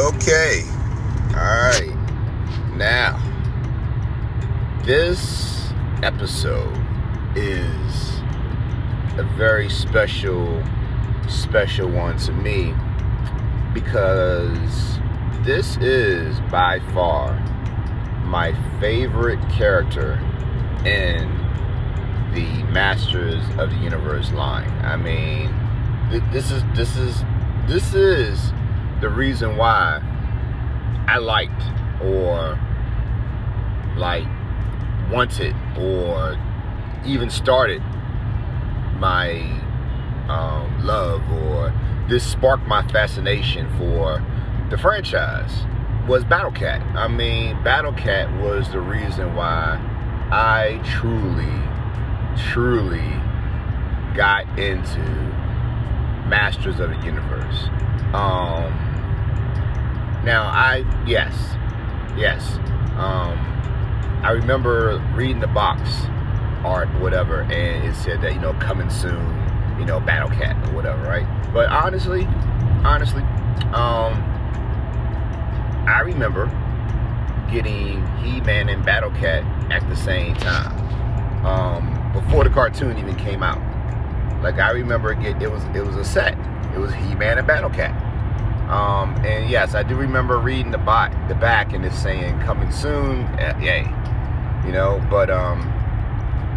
Okay. Alright. Now, this episode is a very special, special one to me because this is by far my favorite character in the Masters of the Universe line. I mean, this is this is this is the reason why I liked or like wanted or even started my um, love or this sparked my fascination for the franchise was Battle Cat. I mean, Battle Cat was the reason why I truly, truly got into Masters of the Universe. Um, now, I, yes, yes. Um, I remember reading the box art, whatever, and it said that, you know, coming soon, you know, Battle Cat or whatever, right? But honestly, honestly, um, I remember getting He-Man and Battle Cat at the same time. Um, before the cartoon even came out. Like I remember get it was it was a set. It was He-Man and Battle Cat. Um, and yes, I do remember reading the back the back and it's saying coming soon. Uh, yay. You know, but um,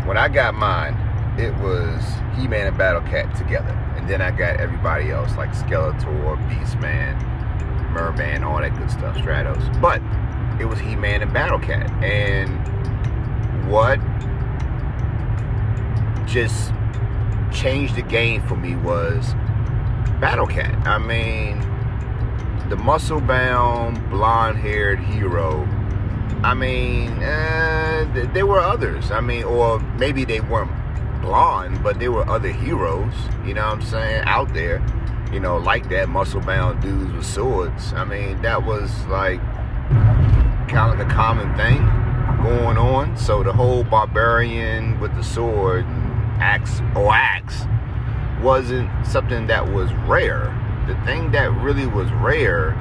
when I got mine, it was He-Man and Battle Cat together. And then I got everybody else like Skeletor, Beastman, Merman, all that good stuff, Stratos. But it was He-Man and Battle Cat. And what just changed the game for me was Battle Cat. I mean, the muscle bound, blonde haired hero. I mean, uh, there were others. I mean, or maybe they weren't blonde, but there were other heroes, you know what I'm saying, out there, you know, like that muscle bound dudes with swords. I mean, that was like kind of a common thing going on. So the whole barbarian with the sword, and axe or axe, wasn't something that was rare. The thing that really was rare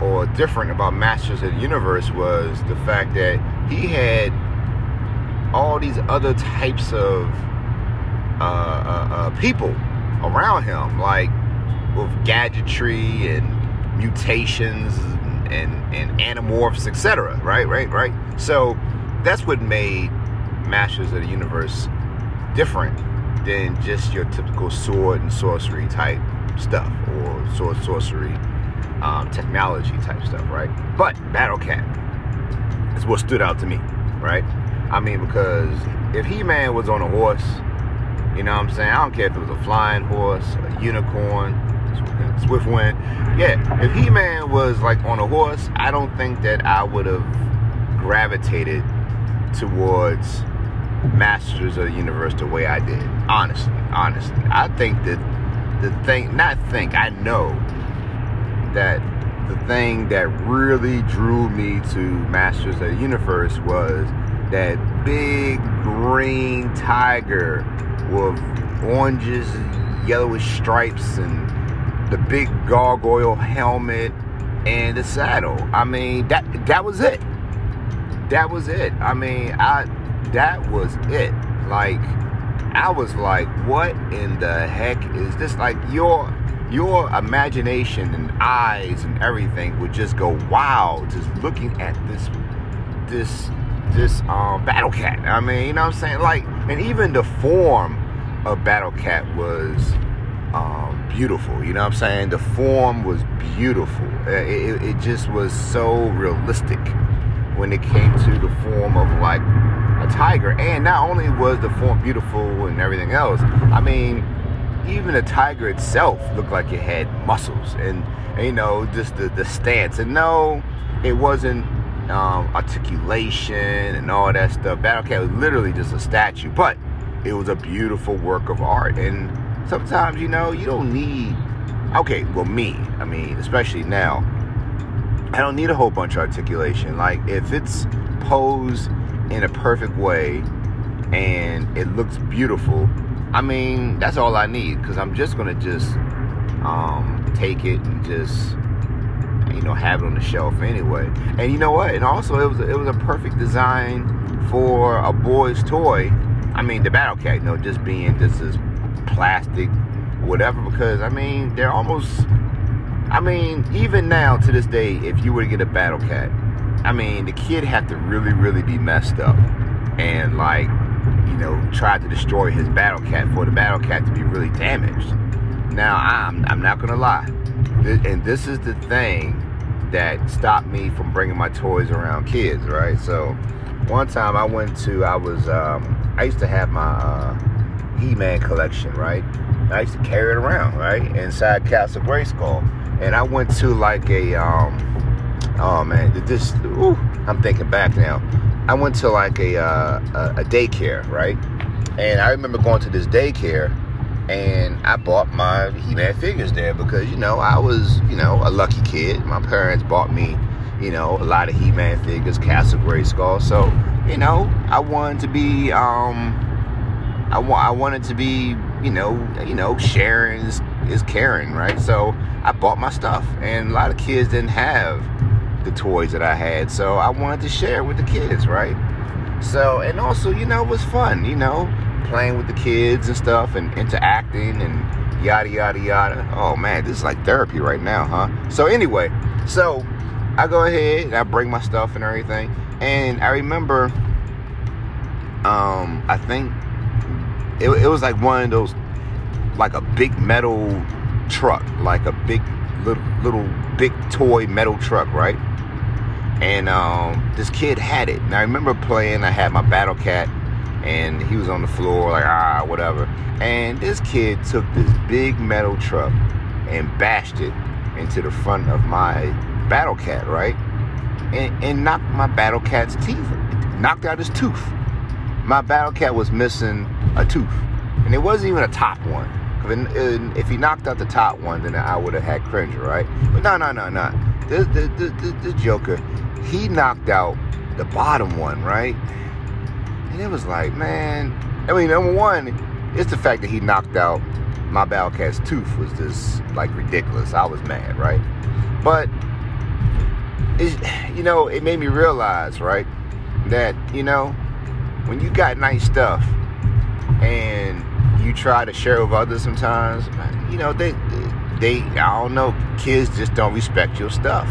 or different about Masters of the Universe was the fact that he had all these other types of uh, uh, uh, people around him, like with gadgetry and mutations and, and, and animorphs, etc. Right, right, right. So that's what made Masters of the Universe different than just your typical sword and sorcery type stuff or sword sorcery um, technology type stuff, right? But Battle Cat is what stood out to me, right? I mean, because if He Man was on a horse, you know what I'm saying? I don't care if it was a flying horse, a unicorn, swift wind. Yeah, if He Man was like on a horse, I don't think that I would have gravitated towards Masters of the Universe the way I did. Honestly, honestly. I think that the thing, not think, I know that the thing that really drew me to Masters of the Universe was that big green tiger with oranges, yellowish stripes, and the big gargoyle helmet and the saddle. I mean, that that was it. That was it. I mean, I that was it. Like I was like, what in the heck is this? Like your your imagination and eyes and everything would just go wow just looking at this this this um battle cat. I mean, you know what I'm saying? Like and even the form of battle cat was um, beautiful. You know what I'm saying? The form was beautiful. It, it, it just was so realistic when it came to the form of like tiger. And not only was the form beautiful and everything else, I mean, even the tiger itself looked like it had muscles and, and you know, just the, the stance. And no, it wasn't um, articulation and all that stuff. Battle Cat was literally just a statue, but it was a beautiful work of art. And sometimes, you know, you don't need, okay, well, me, I mean, especially now, I don't need a whole bunch of articulation. Like, if it's posed in a perfect way and it looks beautiful, I mean, that's all I need because I'm just going to just um, take it and just, you know, have it on the shelf anyway. And you know what? And also, it was it was a perfect design for a boy's toy. I mean, the Battle Cat, you know, just being just this plastic, whatever. Because I mean, they're almost. I mean, even now to this day, if you were to get a Battle Cat, I mean, the kid had to really, really be messed up and like, you know, tried to destroy his Battle Cat for the Battle Cat to be really damaged. Now, I'm I'm not gonna lie, and this is the thing that stopped me from bringing my toys around kids, right? So, one time I went to, I was, um, I used to have my uh, He-Man collection, right? I used to carry it around, right, inside Castle Grayskull, and I went to like a, um, oh man, did this, ooh, I'm thinking back now. I went to like a, uh, a, daycare, right? And I remember going to this daycare and I bought my He-Man figures there because you know I was you know a lucky kid. My parents bought me you know a lot of He-Man figures, Castle Grayskull. So you know I wanted to be um I want I wanted to be you know you know sharing is, is caring, right? So I bought my stuff, and a lot of kids didn't have the toys that I had, so I wanted to share with the kids, right? So and also you know it was fun, you know playing with the kids and stuff and interacting and yada yada yada. Oh man, this is like therapy right now, huh? So anyway, so I go ahead and I bring my stuff and everything. And I remember um I think it, it was like one of those like a big metal truck, like a big little little big toy metal truck, right? And um, this kid had it. And I remember playing. I had my Battle Cat, and he was on the floor like ah whatever. And this kid took this big metal truck and bashed it into the front of my battle cat right? And, and knocked my battle cat's teeth knocked out his tooth. My battle cat was missing a tooth. And it wasn't even a top one. If he knocked out the top one then i would have had cringer right? But no no no no. This, this, this, this joker he knocked out the bottom one right and it was like, man, I mean, number one, it's the fact that he knocked out my Battle-Cat's tooth was just like ridiculous. I was mad, right? But you know, it made me realize, right, that you know, when you got nice stuff and you try to share with others, sometimes, you know, they they I don't know, kids just don't respect your stuff,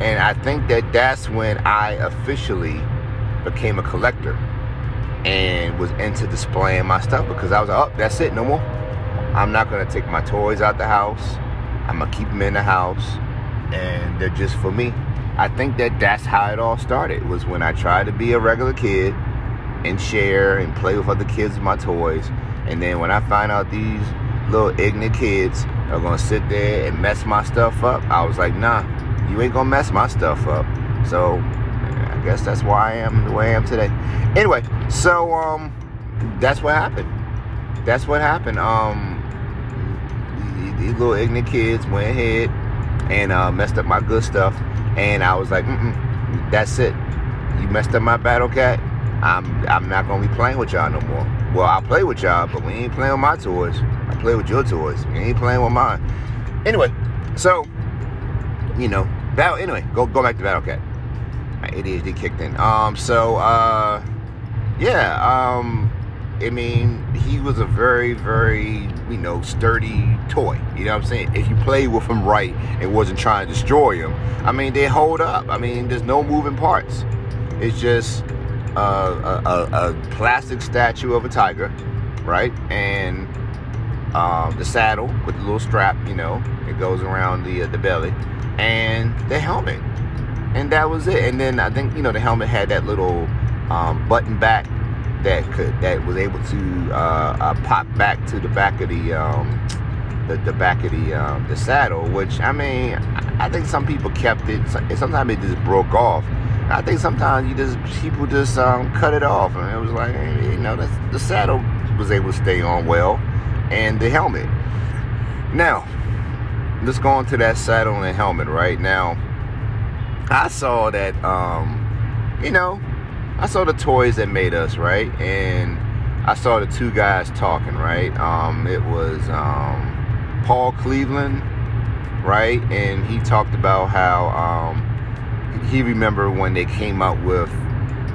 and I think that that's when I officially became a collector and was into displaying my stuff because I was like, oh, that's it, no more. I'm not gonna take my toys out the house. I'm gonna keep them in the house, and they're just for me. I think that that's how it all started. Was when I tried to be a regular kid and share and play with other kids with my toys, and then when I find out these little ignorant kids are gonna sit there and mess my stuff up, I was like, nah, you ain't gonna mess my stuff up. So I guess that's why I am the way I am today. Anyway, so um, that's what happened. That's what happened. Um, these little ignorant kids went ahead and uh, messed up my good stuff, and I was like, Mm-mm, that's it. You messed up my battle cat. I'm I'm not gonna be playing with y'all no more. Well, I'll play with y'all, but we ain't playing with my toys. I play with your toys. We ain't playing with mine. Anyway, so you know, battle. Anyway, go go back to Battle Cat my ADHD kicked in. Um, so uh, yeah, um, I mean, he was a very, very, you know, sturdy toy. You know what I'm saying? If you play with him right and wasn't trying to destroy him, I mean, they hold up. I mean, there's no moving parts. It's just a, a, a, plastic statue of a tiger, right? And um, the saddle with the little strap, you know, it goes around the uh, the belly, and the helmet and that was it. And then I think you know the helmet had that little um, button back that could that was able to uh, uh, pop back to the back of the um, the, the, back of the um, the saddle. Which I mean, I think some people kept it. Sometimes it just broke off. I think sometimes you just people just um, cut it off, and it was like you know the saddle was able to stay on well, and the helmet. Now, let's go on to that saddle and helmet right now I saw that, um, you know, I saw the toys that made us, right? And I saw the two guys talking, right? Um, it was um, Paul Cleveland right? And he talked about how um, he remember when they came out with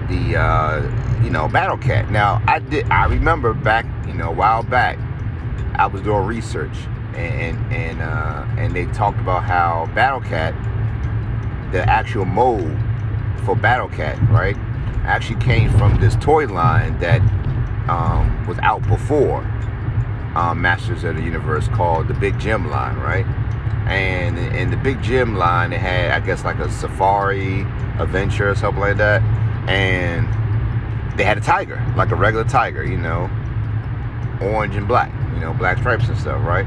the uh, you know Battle Cat. Now I did I remember back you know a while back I was doing research and and uh, and they talked about how Battle Cat, the actual mold for Battle Cat, right, actually came from this toy line that um, was out before um, Masters of the Universe called the Big Jim line, right? And in the Big Jim line, it had, I guess, like a safari adventure or something like that. And they had a tiger, like a regular tiger, you know, orange and black, you know, black stripes and stuff, right?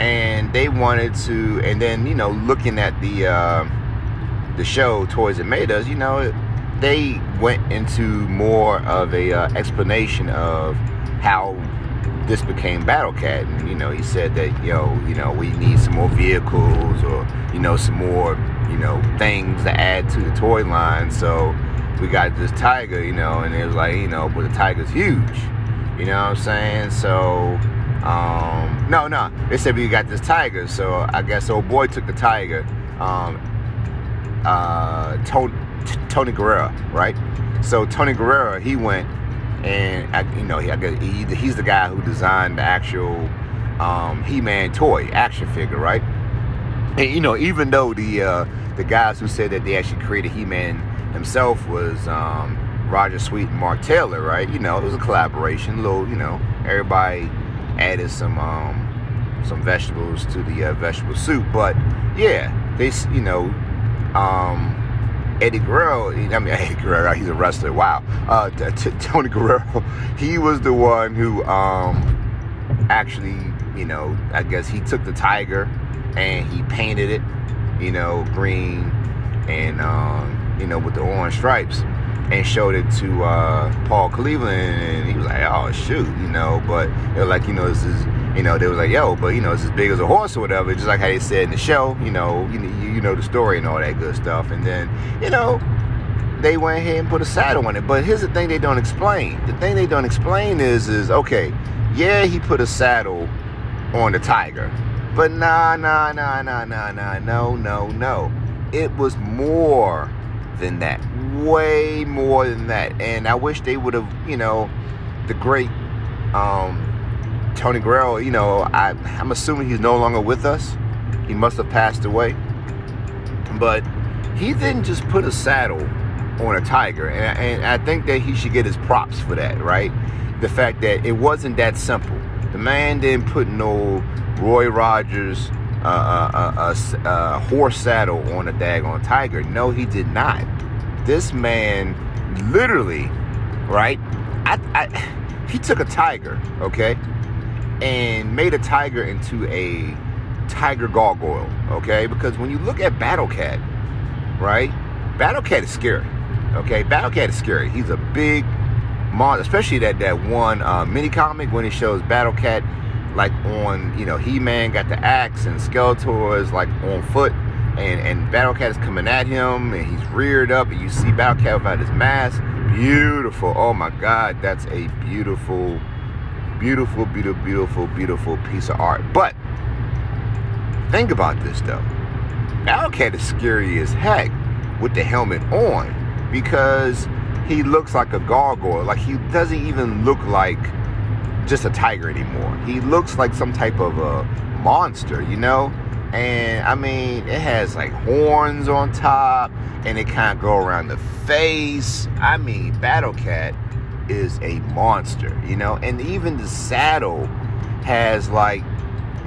And they wanted to, and then, you know, looking at the, uh, the show Toys That Made Us, you know, they went into more of a uh, explanation of how this became Battle Cat, and you know, he said that yo, you know, we need some more vehicles or you know, some more you know things to add to the toy line. So we got this tiger, you know, and it was like you know, but the tiger's huge, you know what I'm saying? So. Um, no, no. They said we got this tiger, so I guess old boy took the tiger. Um, uh, Tony, Tony Guerrero, right? So Tony Guerrero, he went and I, you know, he, he, he's the guy who designed the actual um, He-Man toy action figure, right? And you know, even though the uh, the guys who said that they actually created He-Man himself was um, Roger Sweet and Mark Taylor, right? You know, it was a collaboration. Little, you know, everybody added some um, some vegetables to the uh, vegetable soup, but yeah, they, you know, um, Eddie Guerrero, I mean Eddie Guerrero, he's a wrestler. Wow, uh, t- t- Tony Guerrero, he was the one who um, actually, you know, I guess he took the tiger and he painted it, you know, green and um, you know with the orange stripes, and showed it to uh, Paul Cleveland, and he was like, "Oh shoot," you know. But they're like, you know, this is you know, they was like, yo, but you know, it's as big as a horse or whatever, just like how they said in the show, you know, you, you know the story and all that good stuff. And then, you know, they went ahead and put a saddle on it. But here's the thing they don't explain. The thing they don't explain is, is okay, yeah, he put a saddle on the tiger. But nah, nah, nah, nah, nah, nah, no, no, no. It was more than that. Way more than that. And I wish they would have, you know, the great um Tony Guerrero, you know, I, I'm assuming he's no longer with us. He must have passed away. But he didn't just put a saddle on a tiger. And, and I think that he should get his props for that, right? The fact that it wasn't that simple. The man didn't put no Roy Rogers uh, uh, uh, horse saddle on a daggone tiger. No, he did not. This man literally, right? I, I, he took a tiger, okay? and made a tiger into a tiger gargoyle, okay? Because when you look at Battle Cat, right? Battle Cat is scary, okay? Battle Cat is scary. He's a big monster, especially that that one uh, mini comic when he shows Battle Cat like on, you know, He-Man got the axe and Skeletor is like on foot and, and Battle Cat is coming at him and he's reared up and you see Battle Cat without his mask. Beautiful. Oh my God, that's a beautiful beautiful, beautiful, beautiful, beautiful piece of art. But think about this though. Battle Cat is scary as heck with the helmet on because he looks like a gargoyle. Like he doesn't even look like just a tiger anymore. He looks like some type of a monster, you know? And I mean, it has like horns on top and it kind of go around the face. I mean, Battle Cat is a monster, you know, and even the saddle has like,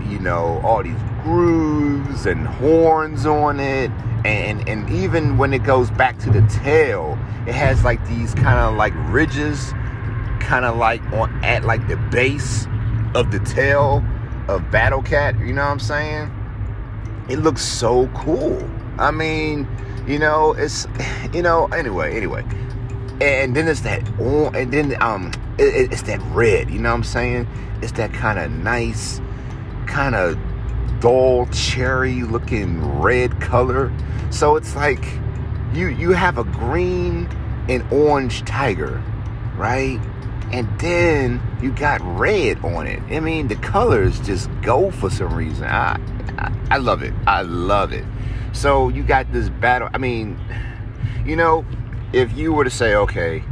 you know, all these grooves and horns on it. And, and even when it goes back to the tail, it has like these kind of like ridges, kind of like on at like the base of the tail of Battle Cat. You know what I'm saying? It looks so cool. I mean, you know, it's you know. Anyway, anyway, and then it's that on, and then um, it, it's that red. You know what I'm saying? It's that kind of nice, kind of dull cherry looking red color. So it's like you you have a green and orange tiger, right? And then you got red on it. I mean, the colors just go for some reason. I I, I love it. I love it. So you got this battle. I mean, you know, if you were to say, okay,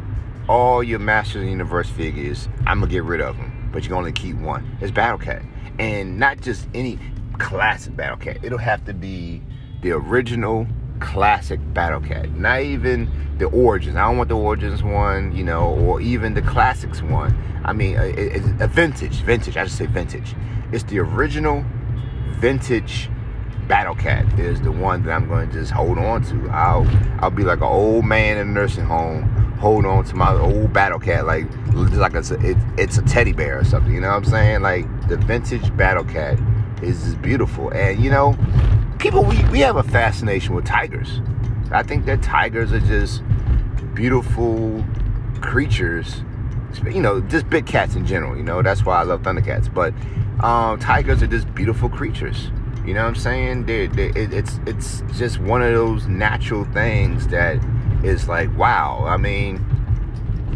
all your Masters of the Universe figures, I'm gonna get rid of them, but you can only keep one. It's Battle Cat, and not just any classic Battle Cat. It'll have to be the original classic Battle Cat, not even the Origins. I don't want the Origins one, you know, or even the Classics one. I mean, uh, it's a vintage, vintage. I just say vintage. It's the original vintage Battle Cat is the one that I'm going to just hold on to. I'll I'll be like an old man in a nursing home, hold on to my old Battle Cat like like a, it, it's a teddy bear or something. You know what I'm saying? Like the vintage Battle Cat is just beautiful, and you know, people we we have a fascination with tigers. I think that tigers are just beautiful creatures. You know, just big cats in general. You know, that's why I love Thundercats. But um, tigers are just beautiful creatures. You know what I'm saying? They, they, it, it's it's just one of those natural things that is like wow. I mean,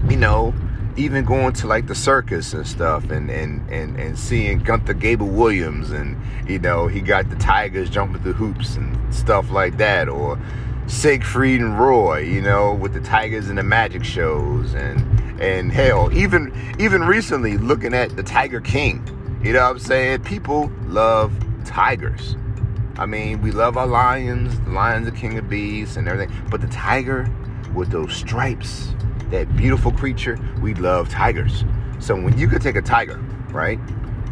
you know, even going to like the circus and stuff, and and and and seeing Gunther Gebel-Williams and you know he got the tigers jumping through hoops and stuff like that, or Siegfried and Roy, you know, with the tigers and the magic shows, and and hell, even even recently looking at the Tiger King. You know what I'm saying? People love tigers. I mean, we love our lions. The lion's the king of beasts and everything. But the tiger with those stripes, that beautiful creature, we love tigers. So when you could take a tiger, right?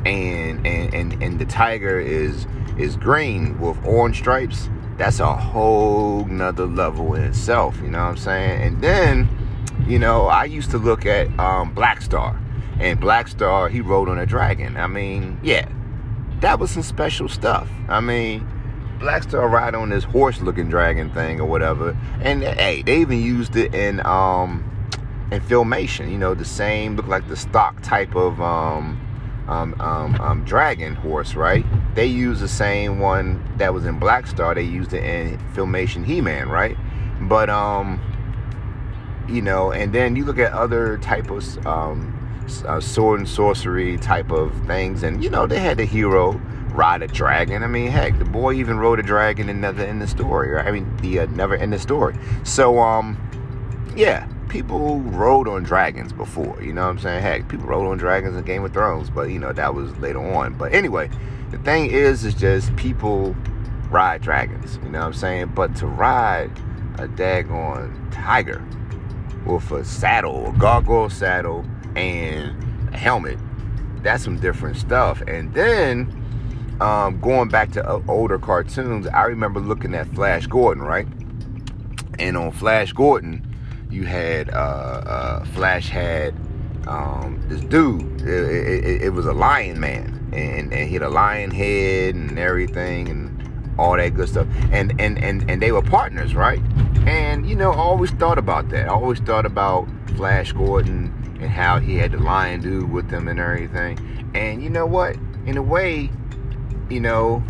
And and and, and the tiger is is green with orange stripes, that's a whole nother level in itself, you know what I'm saying? And then, you know, I used to look at um, Black Star. And Black Star, he rode on a dragon. I mean, yeah, that was some special stuff. I mean, Black Star ride on this horse-looking dragon thing or whatever, and hey, they even used it in um in filmation. You know, the same look like the stock type of um um, um, um, dragon horse, right? They used the same one that was in Black Star. They used it in filmation He-Man, right? But um, you know, and then you look at other type of um uh, sword and sorcery type of things, and you know they had the hero ride a dragon. I mean, heck, the boy even rode a dragon in the in the story. Right? I mean, the uh, never in the story. So um, yeah, people rode on dragons before. You know what I'm saying? Heck, people rode on dragons in Game of Thrones, but you know that was later on. But anyway, the thing is, is just people ride dragons. You know what I'm saying? But to ride a daggone tiger with a saddle, a gargoyle saddle and a helmet. That's some different stuff. And then um, going back to uh, older cartoons, I remember looking at Flash Gordon, right? And on Flash Gordon, you had uh, uh, Flash had um, this dude. It, it, it, was a lion man, and, and he had a lion head and everything, and all that good stuff. And and and and they were partners, right? And you know, I always thought about that. I always thought about Flash Gordon and how he had the lion dude with him and everything. And you know what? In a way, you know,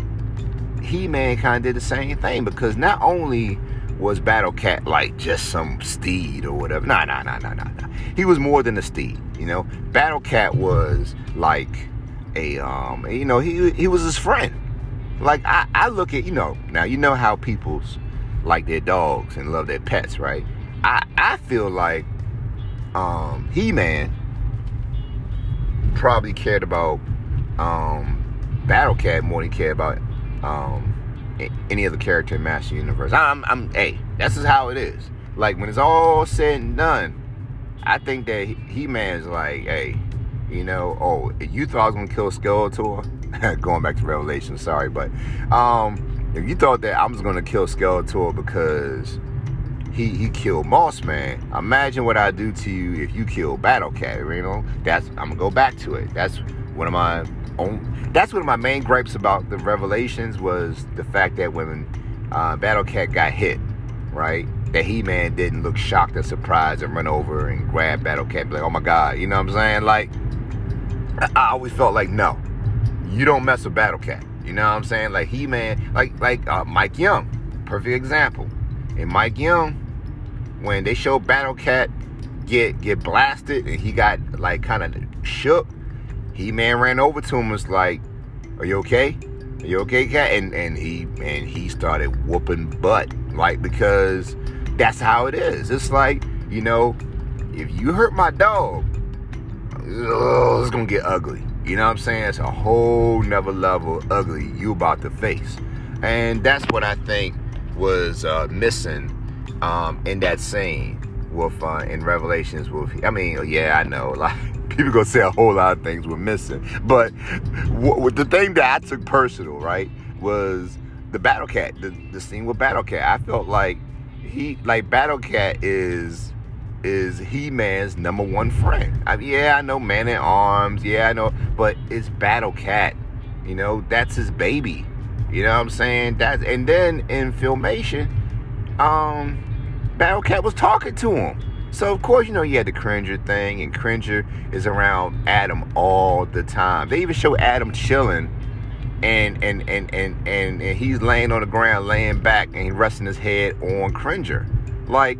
He Man kind of did the same thing because not only was Battle Cat like just some steed or whatever. Nah, nah, nah, nah, nah, nah. He was more than a steed. You know, Battle Cat was like a um, you know, he he was his friend. Like I, I look at you know now you know how people's like their dogs and love their pets, right? I I feel like um, He-Man probably cared about um, Battle Cat more than he cared about um, any other character in Master Universe. I'm, I'm, hey, that's just how it is. Like when it's all said and done, I think that He-Man's like, hey, you know, oh, you thought I was gonna kill Skeletor? Going back to Revelation, sorry, but um, if you thought that I was gonna kill Skeletor because he he killed Moss Man. Imagine what I do to you if you kill Battle Cat. You know, that's I'm gonna go back to it. That's one of my own. That's one of my main gripes about the Revelations was the fact that when uh, Battle Cat got hit, right, that He Man didn't look shocked or surprised and run over and grab Battle Cat, like, oh my God, you know what I'm saying? Like, I always felt like no, you don't mess with Battle Cat. You know what I'm saying? Like He Man, like like uh, Mike Young, perfect example. And Mike Young, when they showed Battle Cat get get blasted and he got like kind of shook, He Man ran over to him was like, "Are you okay?" Are you okay, cat? And and he and he started whooping butt, like because that's how it is. It's like you know, if you hurt my dog, oh, it's gonna get ugly. You know what I'm saying? It's a whole nother level ugly you about to face, and that's what I think was uh, missing um, in that scene with uh, in Revelations. With I mean, yeah, I know, like people gonna say a whole lot of things were missing, but w- the thing that I took personal, right, was the Battle Cat, the, the scene with Battle Cat. I felt like he, like Battle Cat, is is He Man's number one friend. I yeah, I know Man at Arms, yeah, I know, but it's Battle Cat. You know, that's his baby. You know what I'm saying? That's and then in filmation, um, Battle Cat was talking to him. So of course, you know, you had the Cringer thing, and Cringer is around Adam all the time. They even show Adam chilling, and and and and and, and he's laying on the ground, laying back, and he resting his head on Cringer, like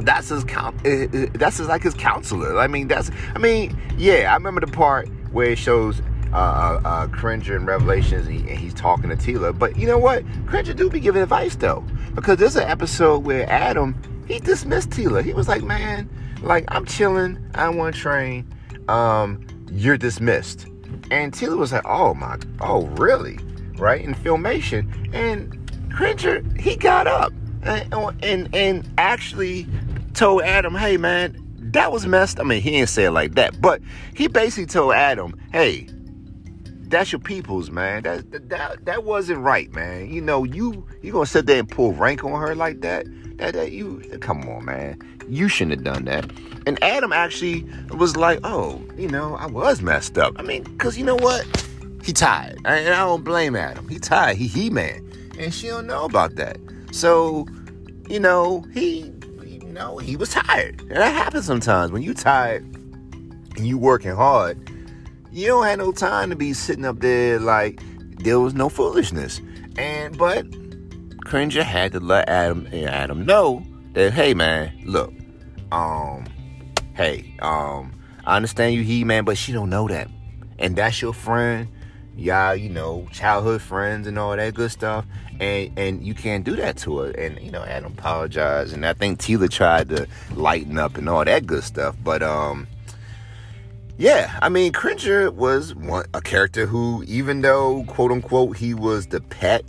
that's his count. Eh, eh, that's his, like his counselor. I mean, that's. I mean, yeah, I remember the part where it shows uh, uh, uh, Cringer in Revelations, and, he, and, he's talking to Teela. But you know what? Cringer do be giving advice though, because there's an episode where Adam he dismissed Teela. He was like, "Man, like I'm chilling. I want to train. Um, you're dismissed." And Teela was like, "Oh my, oh really?" Right in filmation, and Cringer he got up and and, and actually told Adam, "Hey man, that was messed." I mean, he didn't say it like that, but he basically told Adam, "Hey." that's your people's man. That, that that wasn't right, man. You know, you you gonna sit there and pull rank on her like that? That, that you come on, man. You shouldn't have done that. And Adam actually was like, oh, you know, I was messed up. I mean, cause you know what? He tired, and I don't blame Adam. He tired. He he man, and she don't know about that. So, you know, he you know he was tired, and that happens sometimes when you tired and you working hard you don't have no time to be sitting up there like there was no foolishness. And but Cringer had to let Adam and Adam know that hey man, look, um, hey, um, I understand you he man, but she don't know that. And that's your friend, y'all, you know, childhood friends and all that good stuff. And and you can't do that to her. And you know, Adam apologized. And I think Teela tried to lighten up and all that good stuff. But um yeah, I mean, Cringer was one, a character who, even though, quote unquote, he was the pet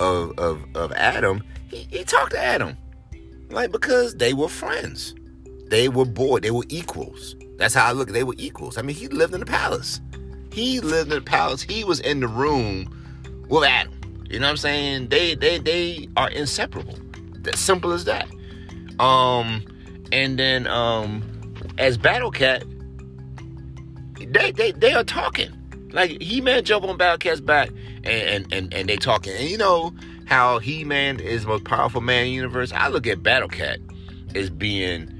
of, of, of Adam, he, he talked to Adam. Like, because they were friends. They were bored. They were equals. That's how I look. They were equals. I mean, he lived in the palace. He lived in the palace. He was in the room with Adam. You know what I'm saying? They they they are inseparable. That simple as that. Um, and then um, as Battle Cat, they they they are talking. Like He Man jump on Battle Cat's back and, and and they talking. And you know how He Man is the most powerful man in the universe. I look at Battle Cat as being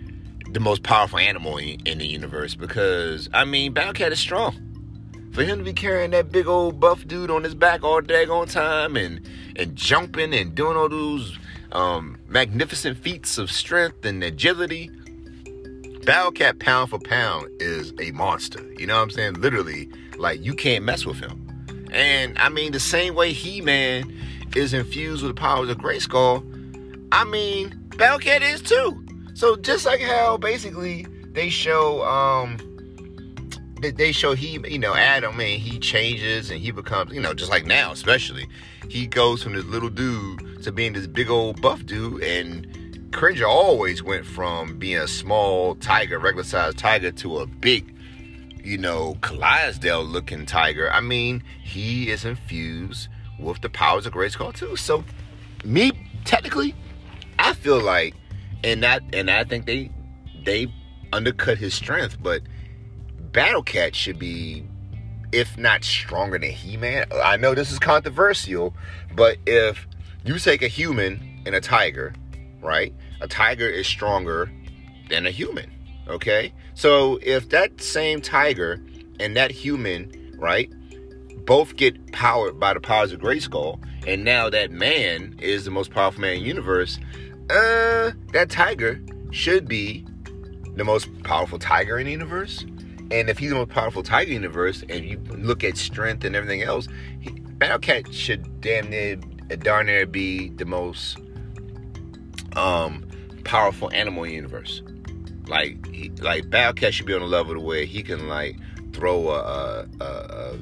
the most powerful animal in, in the universe because I mean Battle Cat is strong. For him to be carrying that big old buff dude on his back all day on time and and jumping and doing all those um, magnificent feats of strength and agility Battle Cat pound for pound is a monster. You know what I'm saying? Literally, like you can't mess with him. And I mean, the same way He Man is infused with the powers of Grayskull, I mean, Cat is too. So just like how basically they show, um, they show he, you know, Adam, and he changes and he becomes, you know, just like now, especially, he goes from this little dude to being this big old buff dude, and Cringer always went from being a small tiger, regular sized tiger, to a big, you know, Clydesdale looking tiger. I mean, he is infused with the powers of Grayskull too. So, me technically, I feel like, and that, and I think they they undercut his strength, but Battle Cat should be, if not stronger than He Man. I know this is controversial, but if you take a human and a tiger right? A tiger is stronger than a human, okay? So if that same tiger and that human, right, both get powered by the powers of Grayskull, and now that man is the most powerful man in the universe, uh, that tiger should be the most powerful tiger in the universe. And if he's the most powerful tiger in the universe, and you look at strength and everything else, he, Battle Cat should damn near darn near be the most um powerful animal in the universe. Like he, like Battle Cat should be on a level to where he can like throw a a, a,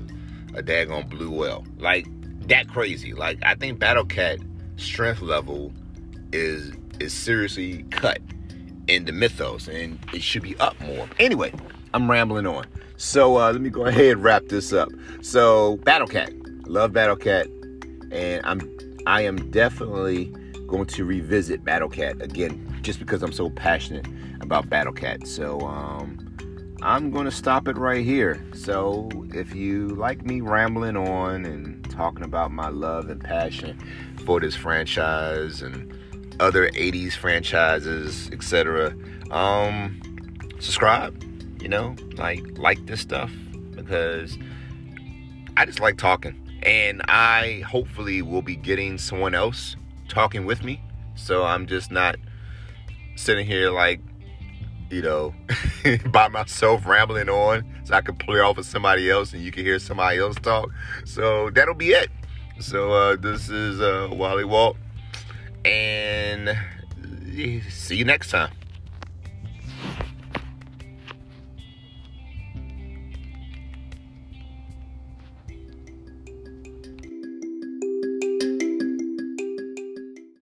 a daggone blue well Like that crazy. Like I think Battle Cat strength level is is seriously cut in the mythos and it should be up more. Anyway, I'm rambling on. So uh, let me go ahead and wrap this up. So Battle Cat, love Battle Cat, and I'm I am definitely going to revisit Battle Cat again just because I'm so passionate about Battle Cat. So um, I'm going to stop it right here. So if you like me rambling on and talking about my love and passion for this franchise and other 80s franchises, etc., um, subscribe you know, like like this stuff because I just like talking. And I hopefully will be getting someone else talking with me. So I'm just not sitting here like, you know, by myself rambling on. So I can play off of somebody else and you can hear somebody else talk. So that'll be it. So uh, this is uh, Wally Walt. And see you next time.